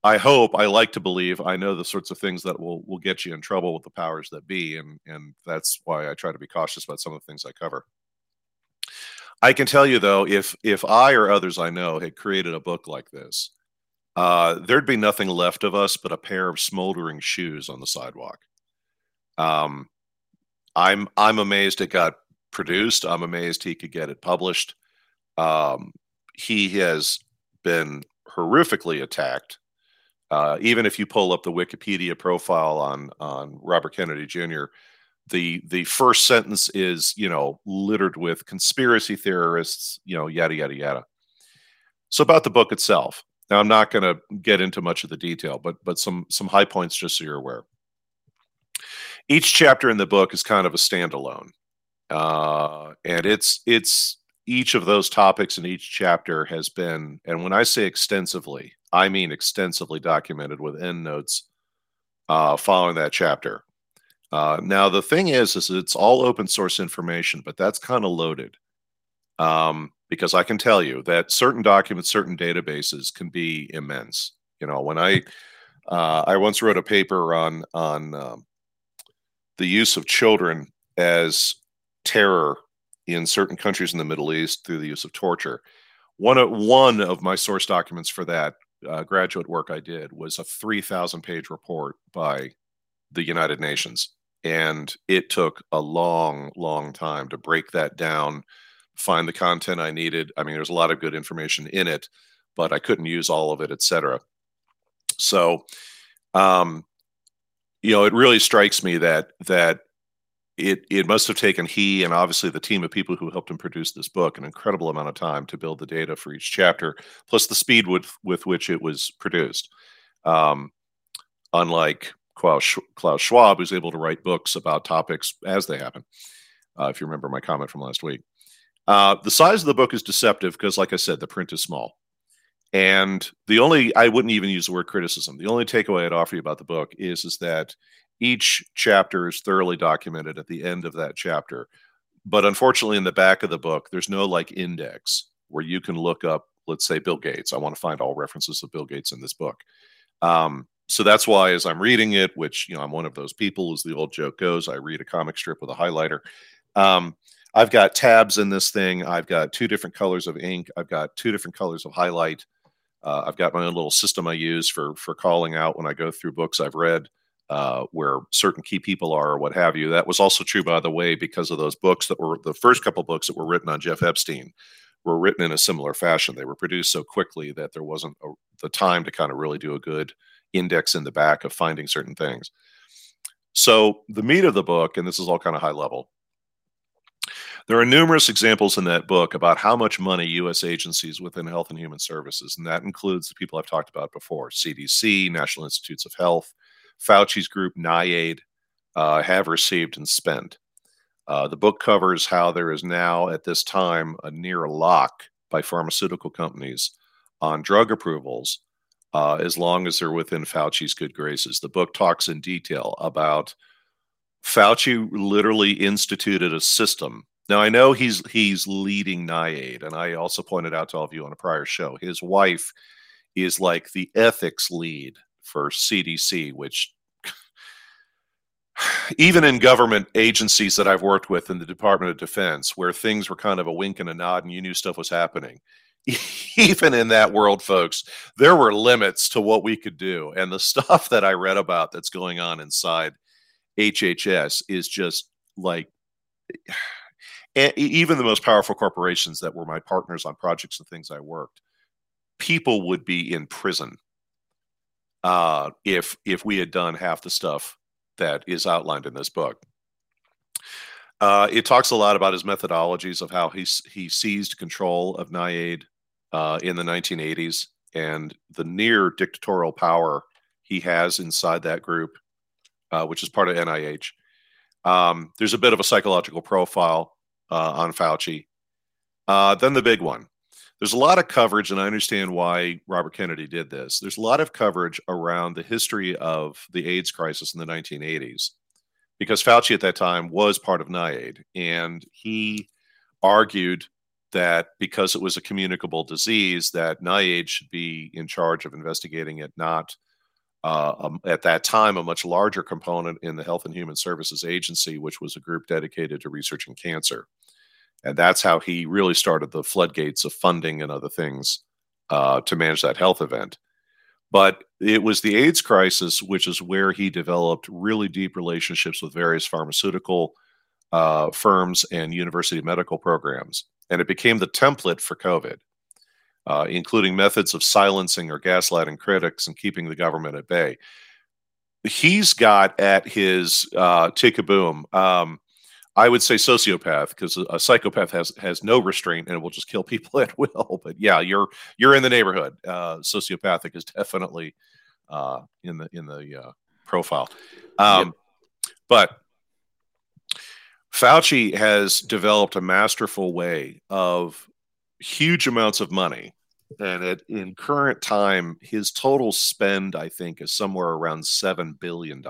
S2: I hope, I like to believe, I know the sorts of things that will will get you in trouble with the powers that be, and and that's why I try to be cautious about some of the things I cover. I can tell you though, if if I or others I know had created a book like this, uh, there'd be nothing left of us but a pair of smoldering shoes on the sidewalk. Um, I'm I'm amazed it got produced. I'm amazed he could get it published. Um, he has been horrifically attacked. Uh, even if you pull up the Wikipedia profile on on Robert Kennedy Jr., the the first sentence is you know littered with conspiracy theorists, you know, yada yada yada. So about the book itself, now, I'm not going to get into much of the detail, but but some some high points just so you're aware. Each chapter in the book is kind of a standalone, uh, and it's it's each of those topics in each chapter has been, and when I say extensively, I mean extensively documented with end notes uh, following that chapter. Uh, now the thing is, is it's all open source information, but that's kind of loaded. Um, because I can tell you that certain documents, certain databases can be immense. You know, when I uh, I once wrote a paper on on um, the use of children as terror in certain countries in the Middle East through the use of torture. One of one of my source documents for that uh, graduate work I did was a three thousand page report by the United Nations, and it took a long, long time to break that down find the content I needed. I mean, there's a lot of good information in it, but I couldn't use all of it, etc. So, um, you know, it really strikes me that that it it must have taken he and obviously the team of people who helped him produce this book an incredible amount of time to build the data for each chapter, plus the speed with with which it was produced. Um, unlike Klaus, Klaus Schwab, who's able to write books about topics as they happen. uh, if you remember my comment from last week. Uh, the size of the book is deceptive because, like I said, the print is small. And the only I wouldn't even use the word criticism. The only takeaway I'd offer you about the book is is that each chapter is thoroughly documented at the end of that chapter. But unfortunately, in the back of the book, there's no like index where you can look up, let's say, Bill Gates. I want to find all references of Bill Gates in this book. Um, so that's why, as I'm reading it, which you know, I'm one of those people, as the old joke goes, I read a comic strip with a highlighter. Um, I've got tabs in this thing. I've got two different colors of ink. I've got two different colors of highlight. Uh, I've got my own little system I use for for calling out when I go through books I've read uh, where certain key people are or what have you. That was also true, by the way, because of those books that were the first couple books that were written on Jeff Epstein were written in a similar fashion. They were produced so quickly that there wasn't a, the time to kind of really do a good index in the back of finding certain things. So the meat of the book, and this is all kind of high level, there are numerous examples in that book about how much money U.S. agencies within Health and Human Services, and that includes the people I've talked about before CDC, National Institutes of Health, Fauci's group, NIAID, uh, have received and spent. Uh, the book covers how there is now, at this time, a near lock by pharmaceutical companies on drug approvals uh, as long as they're within Fauci's good graces. The book talks in detail about Fauci literally instituted a system now I know he's he's leading NIAID, and I also pointed out to all of you on a prior show. His wife is like the ethics lead for CDC, which even in government agencies that I've worked with in the Department of Defense, where things were kind of a wink and a nod and you knew stuff was happening, even in that world, folks, there were limits to what we could do. And the stuff that I read about that's going on inside HHS is just like even the most powerful corporations that were my partners on projects and things I worked, people would be in prison uh, if if we had done half the stuff that is outlined in this book. Uh, it talks a lot about his methodologies of how he he seized control of NIAID uh, in the 1980s and the near dictatorial power he has inside that group, uh, which is part of NIH. Um, there's a bit of a psychological profile uh, on Fauci. Uh, then the big one. There's a lot of coverage, and I understand why Robert Kennedy did this. There's a lot of coverage around the history of the AIDS crisis in the 1980s because Fauci at that time was part of NIAID, and he argued that because it was a communicable disease, that NIAID should be in charge of investigating it, not uh, um, at that time a much larger component in the Health and Human Services Agency, which was a group dedicated to researching cancer. And that's how he really started the floodgates of funding and other things uh, to manage that health event. But it was the AIDS crisis, which is where he developed really deep relationships with various pharmaceutical uh, firms and university medical programs. And it became the template for COVID uh, including methods of silencing or gaslighting critics and keeping the government at bay. He's got at his uh, tick a boom. Um, I would say sociopath because a psychopath has has no restraint and will just kill people at will. But yeah, you're you're in the neighborhood. Uh, sociopathic is definitely uh, in the in the uh, profile. Um, yep. But Fauci has developed a masterful way of huge amounts of money and at, in current time, his total spend, I think, is somewhere around $7 billion.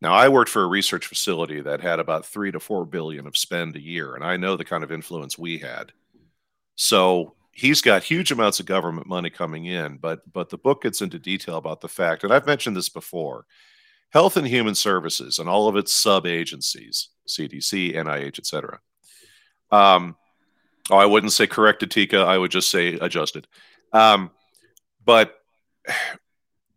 S2: Now, I worked for a research facility that had about three to four billion of spend a year, and I know the kind of influence we had. So he's got huge amounts of government money coming in, but but the book gets into detail about the fact, and I've mentioned this before, Health and Human Services and all of its sub agencies, CDC, NIH, et cetera, um, Oh, I wouldn't say corrected Tika. I would just say adjusted. Um, but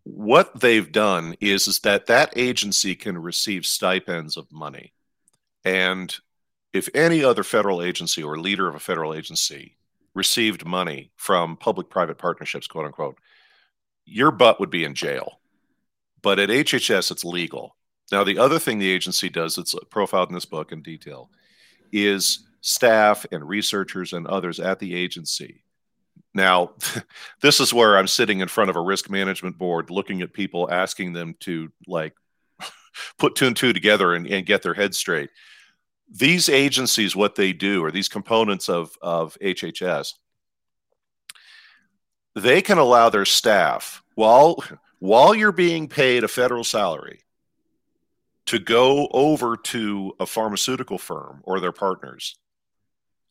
S2: what they've done is, is that that agency can receive stipends of money. And if any other federal agency or leader of a federal agency received money from public private partnerships, quote unquote, your butt would be in jail. But at HHS, it's legal. Now, the other thing the agency does, it's profiled in this book in detail, is staff and researchers and others at the agency. Now, this is where I'm sitting in front of a risk management board looking at people asking them to like put two and two together and, and get their heads straight. these agencies, what they do, or these components of, of HHS, they can allow their staff while while you're being paid a federal salary to go over to a pharmaceutical firm or their partners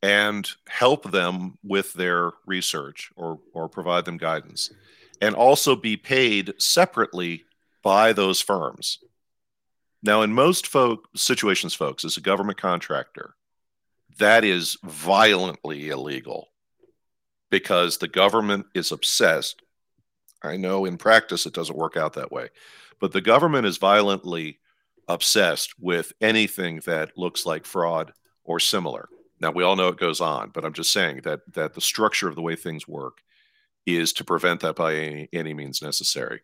S2: and help them with their research or, or provide them guidance and also be paid separately by those firms. Now, in most folk situations, folks, as a government contractor, that is violently illegal because the government is obsessed. I know in practice it doesn't work out that way, but the government is violently obsessed with anything that looks like fraud or similar. Now we all know it goes on, but I'm just saying that that the structure of the way things work is to prevent that by any, any means necessary.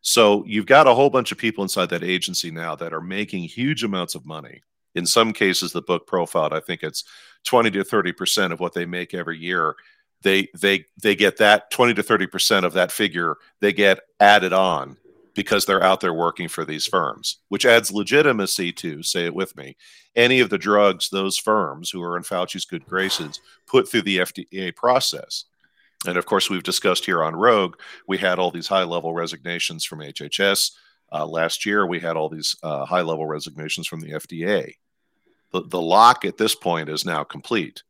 S2: So you've got a whole bunch of people inside that agency now that are making huge amounts of money. In some cases, the book profiled, I think it's 20 to 30 percent of what they make every year. They they they get that 20 to 30 percent of that figure they get added on because they're out there working for these firms, which adds legitimacy to, say it with me, any of the drugs those firms who are in Fauci's good graces put through the FDA process. And of course, we've discussed here on Rogue, we had all these high level resignations from HHS. Uh, last year, we had all these uh, high level resignations from the FDA. The, the lock at this point is now complete.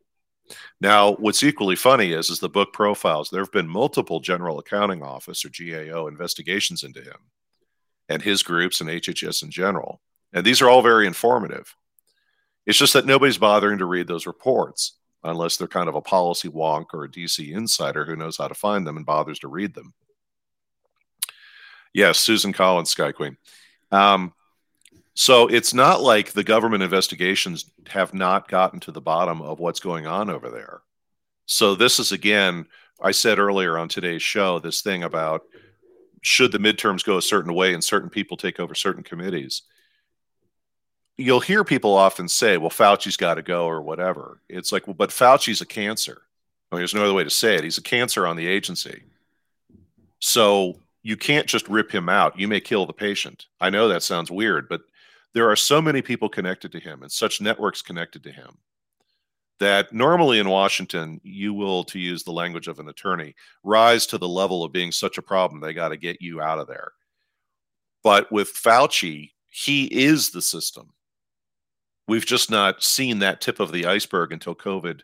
S2: Now, what's equally funny is, is the book profiles. There have been multiple General Accounting Office or GAO investigations into him and his groups and HHS in general. And these are all very informative. It's just that nobody's bothering to read those reports unless they're kind of a policy wonk or a DC insider who knows how to find them and bothers to read them. Yes, Susan Collins, Sky Queen. Um, so it's not like the government investigations have not gotten to the bottom of what's going on over there. So this is again, I said earlier on today's show, this thing about should the midterms go a certain way and certain people take over certain committees you'll hear people often say, well, Fauci's got to go or whatever. It's like, well, but Fauci's a cancer. I mean, there's no other way to say it. He's a cancer on the agency. So you can't just rip him out. You may kill the patient. I know that sounds weird, but there are so many people connected to him and such networks connected to him that normally in Washington, you will, to use the language of an attorney, rise to the level of being such a problem, they got to get you out of there. But with Fauci, he is the system. We've just not seen that tip of the iceberg until COVID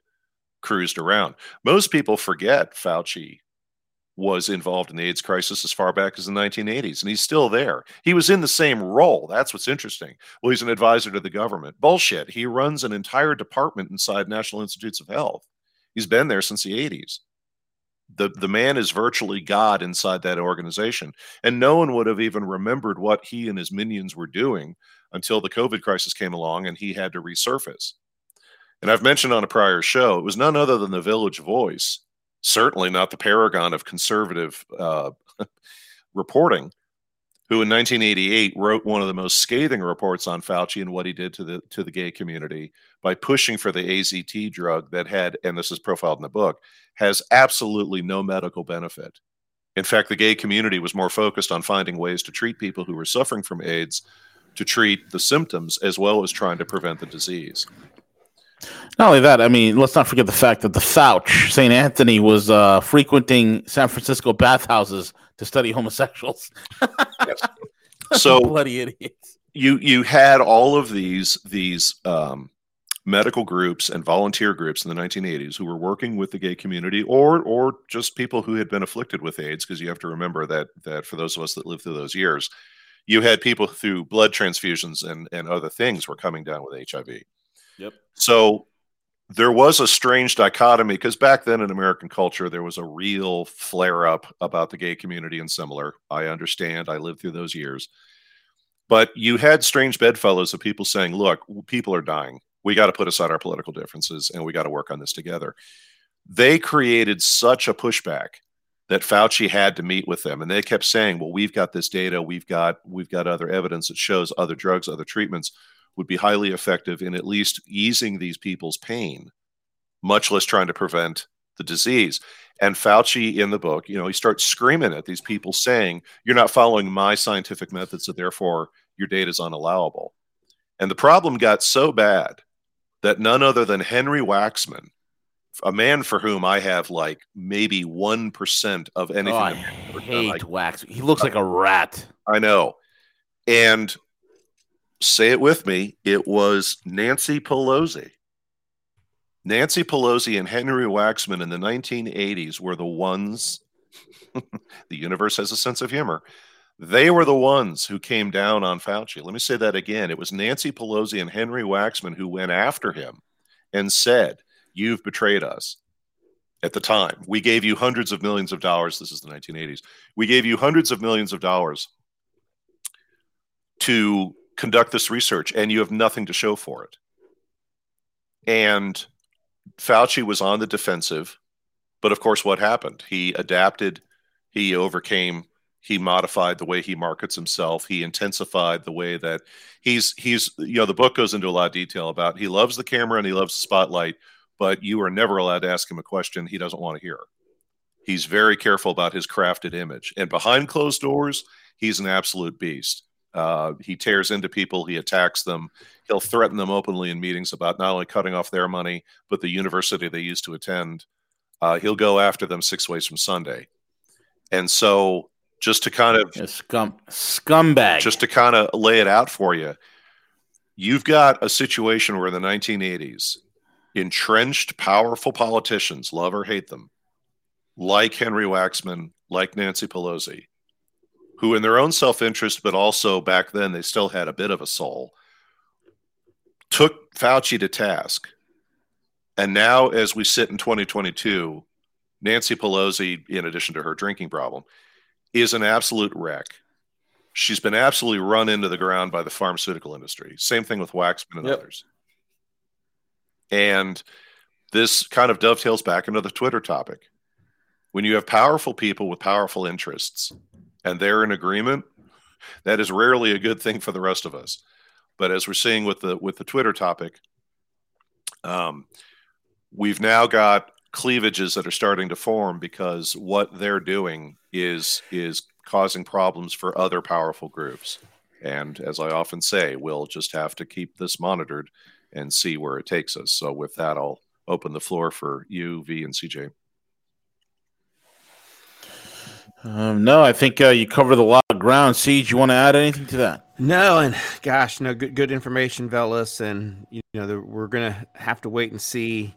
S2: cruised around. Most people forget Fauci was involved in the AIDS crisis as far back as the 1980s, and he's still there. He was in the same role. That's what's interesting. Well, he's an advisor to the government. Bullshit. He runs an entire department inside National Institutes of Health. He's been there since the 80s. The, the man is virtually God inside that organization. And no one would have even remembered what he and his minions were doing until the COVID crisis came along and he had to resurface. And I've mentioned on a prior show, it was none other than the Village Voice, certainly not the paragon of conservative uh, reporting, who in 1988 wrote one of the most scathing reports on Fauci and what he did to the to the gay community by pushing for the AZT drug that had, and this is profiled in the book, has absolutely no medical benefit. In fact, the gay community was more focused on finding ways to treat people who were suffering from AIDS to treat the symptoms as well as trying to prevent the disease.
S1: Not only that, I mean, let's not forget the fact that the Fauch, St. Anthony, was uh, frequenting San Francisco bathhouses to study homosexuals.
S2: yes. So
S1: bloody idiots.
S2: You you had all of these these um, medical groups and volunteer groups in the 1980s who were working with the gay community or or just people who had been afflicted with AIDS because you have to remember that that for those of us that lived through those years you had people through blood transfusions and, and other things were coming down with HIV.
S1: Yep.
S2: So there was a strange dichotomy because back then in American culture, there was a real flare up about the gay community and similar. I understand. I lived through those years. But you had strange bedfellows of people saying, look, people are dying. We got to put aside our political differences and we got to work on this together. They created such a pushback that Fauci had to meet with them, and they kept saying, "Well, we've got this data, we've got we've got other evidence that shows other drugs, other treatments would be highly effective in at least easing these people's pain, much less trying to prevent the disease." And Fauci in the book, you know, he starts screaming at these people, saying, "You're not following my scientific method, so therefore your data is unallowable." And the problem got so bad that none other than Henry Waxman, a man for whom I have like maybe 1% of anything.
S1: Oh, I hate Wax. He looks like a rat.
S2: I know. And say it with me, it was Nancy Pelosi. Nancy Pelosi and Henry Waxman in the 1980s were the ones, the universe has a sense of humor. They were the ones who came down on Fauci. Let me say that again. It was Nancy Pelosi and Henry Waxman who went after him and said, You've betrayed us. At the time, we gave you hundreds of millions of dollars. This is the 1980s. We gave you hundreds of millions of dollars to conduct this research, and you have nothing to show for it. And Fauci was on the defensive. But of course, what happened? He adapted, he overcame, he modified the way he markets himself, he intensified the way that he's he's you know, the book goes into a lot of detail about he loves the camera and he loves the spotlight, but you are never allowed to ask him a question he doesn't want to hear. He's very careful about his crafted image. And behind closed doors, he's an absolute beast. Uh, he tears into people, he attacks them, he'll threaten them openly in meetings about not only cutting off their money, but the university they used to attend. Uh, he'll go after them six ways from Sunday. And so, just to kind of
S1: A scum scumbag.
S2: just to kind of lay it out for you, you've got a situation where in the 1980s, entrenched, powerful politicians, love or hate them, like Henry Waxman, like Nancy Pelosi, who, in their own self interest, but also back then they still had a bit of a soul, took Fauci to task. And now, as we sit in 2022, Nancy Pelosi, in addition to her drinking problem, is an absolute wreck. She's been absolutely run into the ground by the pharmaceutical industry. Same thing with Waxman and
S1: Yep.
S2: others. And this kind of dovetails back into the Twitter topic. When you have powerful people with powerful interests and they're in agreement, that is rarely a good thing for the rest of us. But as we're seeing with the with the Twitter topic, um, we've now got cleavages that are starting to form because what they're doing is is causing problems for other powerful groups. And as I often say, we'll just have to keep this monitored and see where it takes us. So with that, I'll open the floor for you, V, and CJ.
S1: Um, no, I think uh, you covered a lot of ground. CJ, you want to add anything to that?
S3: No, and gosh, no good good information, Veles, and you know the, we're gonna have to wait and see.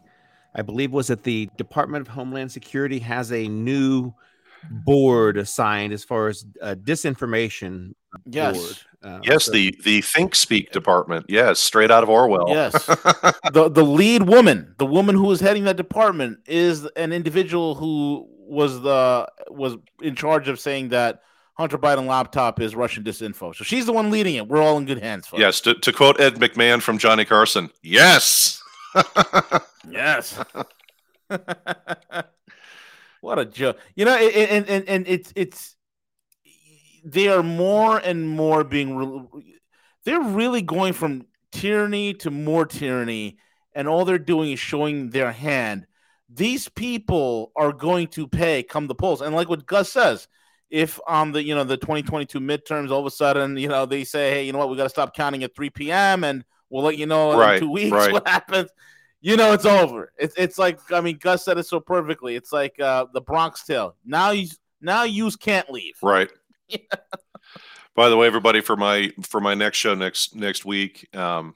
S3: I believe was that the Department of Homeland Security has a new board assigned as far as uh, disinformation
S1: Yes.
S3: board. Uh,
S2: Yes,
S3: so-
S2: the the Think Speak department. Yes, straight out of Orwell.
S1: Yes. the the lead woman, the woman who is heading that department, is an individual who was the was in charge of saying that Hunter Biden laptop is Russian disinfo. So she's the one leading it. We're all in good hands. Folks.
S2: Yes, to, to quote Ed McMahon from Johnny Carson. Yes.
S1: Yes. what a joke. You know, and, and, and, and it's it's they are more and more being re- they're really going from tyranny to more tyranny, and all they're doing is showing their hand. These people are going to pay come the polls, and like what Gus says, if on the you know the 2022 midterms, all of a sudden you know they say, hey, you know what, we got to stop counting at 3 p.m. and we'll let you know
S2: Right,
S1: in two weeks
S2: right.
S1: what happens. You know it's over. It's it's like I mean Gus said it so perfectly. It's like uh, the Bronx Tale. Now you now you can't leave.
S2: Right. By the way, everybody, for my for my next show next next week, um,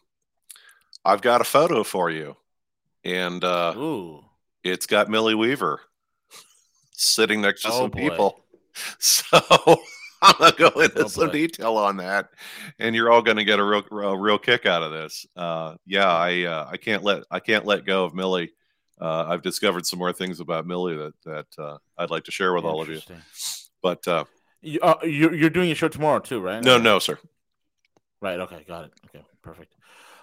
S2: I've got a photo for you, and uh,
S1: Ooh.
S2: It's got Millie Weaver sitting next to
S1: Oh,
S2: some
S1: boy.
S2: people. So I'm gonna go into
S1: Oh,
S2: some
S1: boy.
S2: detail on that, and you're all gonna get a real a real kick out of this. Uh, yeah, I uh, I can't let I can't let go of Millie. Uh, I've discovered some more things about Millie that that uh, I'd like to share with all of you. But uh,
S1: You, uh, you're, you're doing a show tomorrow too, right?
S2: no, no, sir.
S1: Right. Okay. Got it. Okay. Perfect.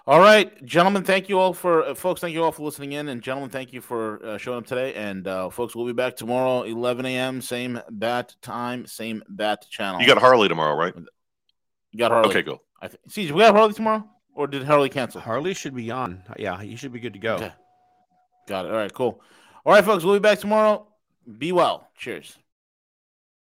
S1: All right, gentlemen. Thank you all for uh, folks. Thank you all for listening in, and gentlemen, thank you for uh, showing up today. And uh, folks, we'll be back tomorrow, 11 a.m. Same bat time, same bat channel.
S2: You got Harley tomorrow, right?
S1: You got Harley.
S2: Okay, cool.
S1: I think. See, we got Harley tomorrow, or did Harley cancel?
S3: Harley should be on. Yeah, you should be good to go.
S1: Okay. Got it. All right. Cool. All right, folks. We'll be back tomorrow. Be well. Cheers.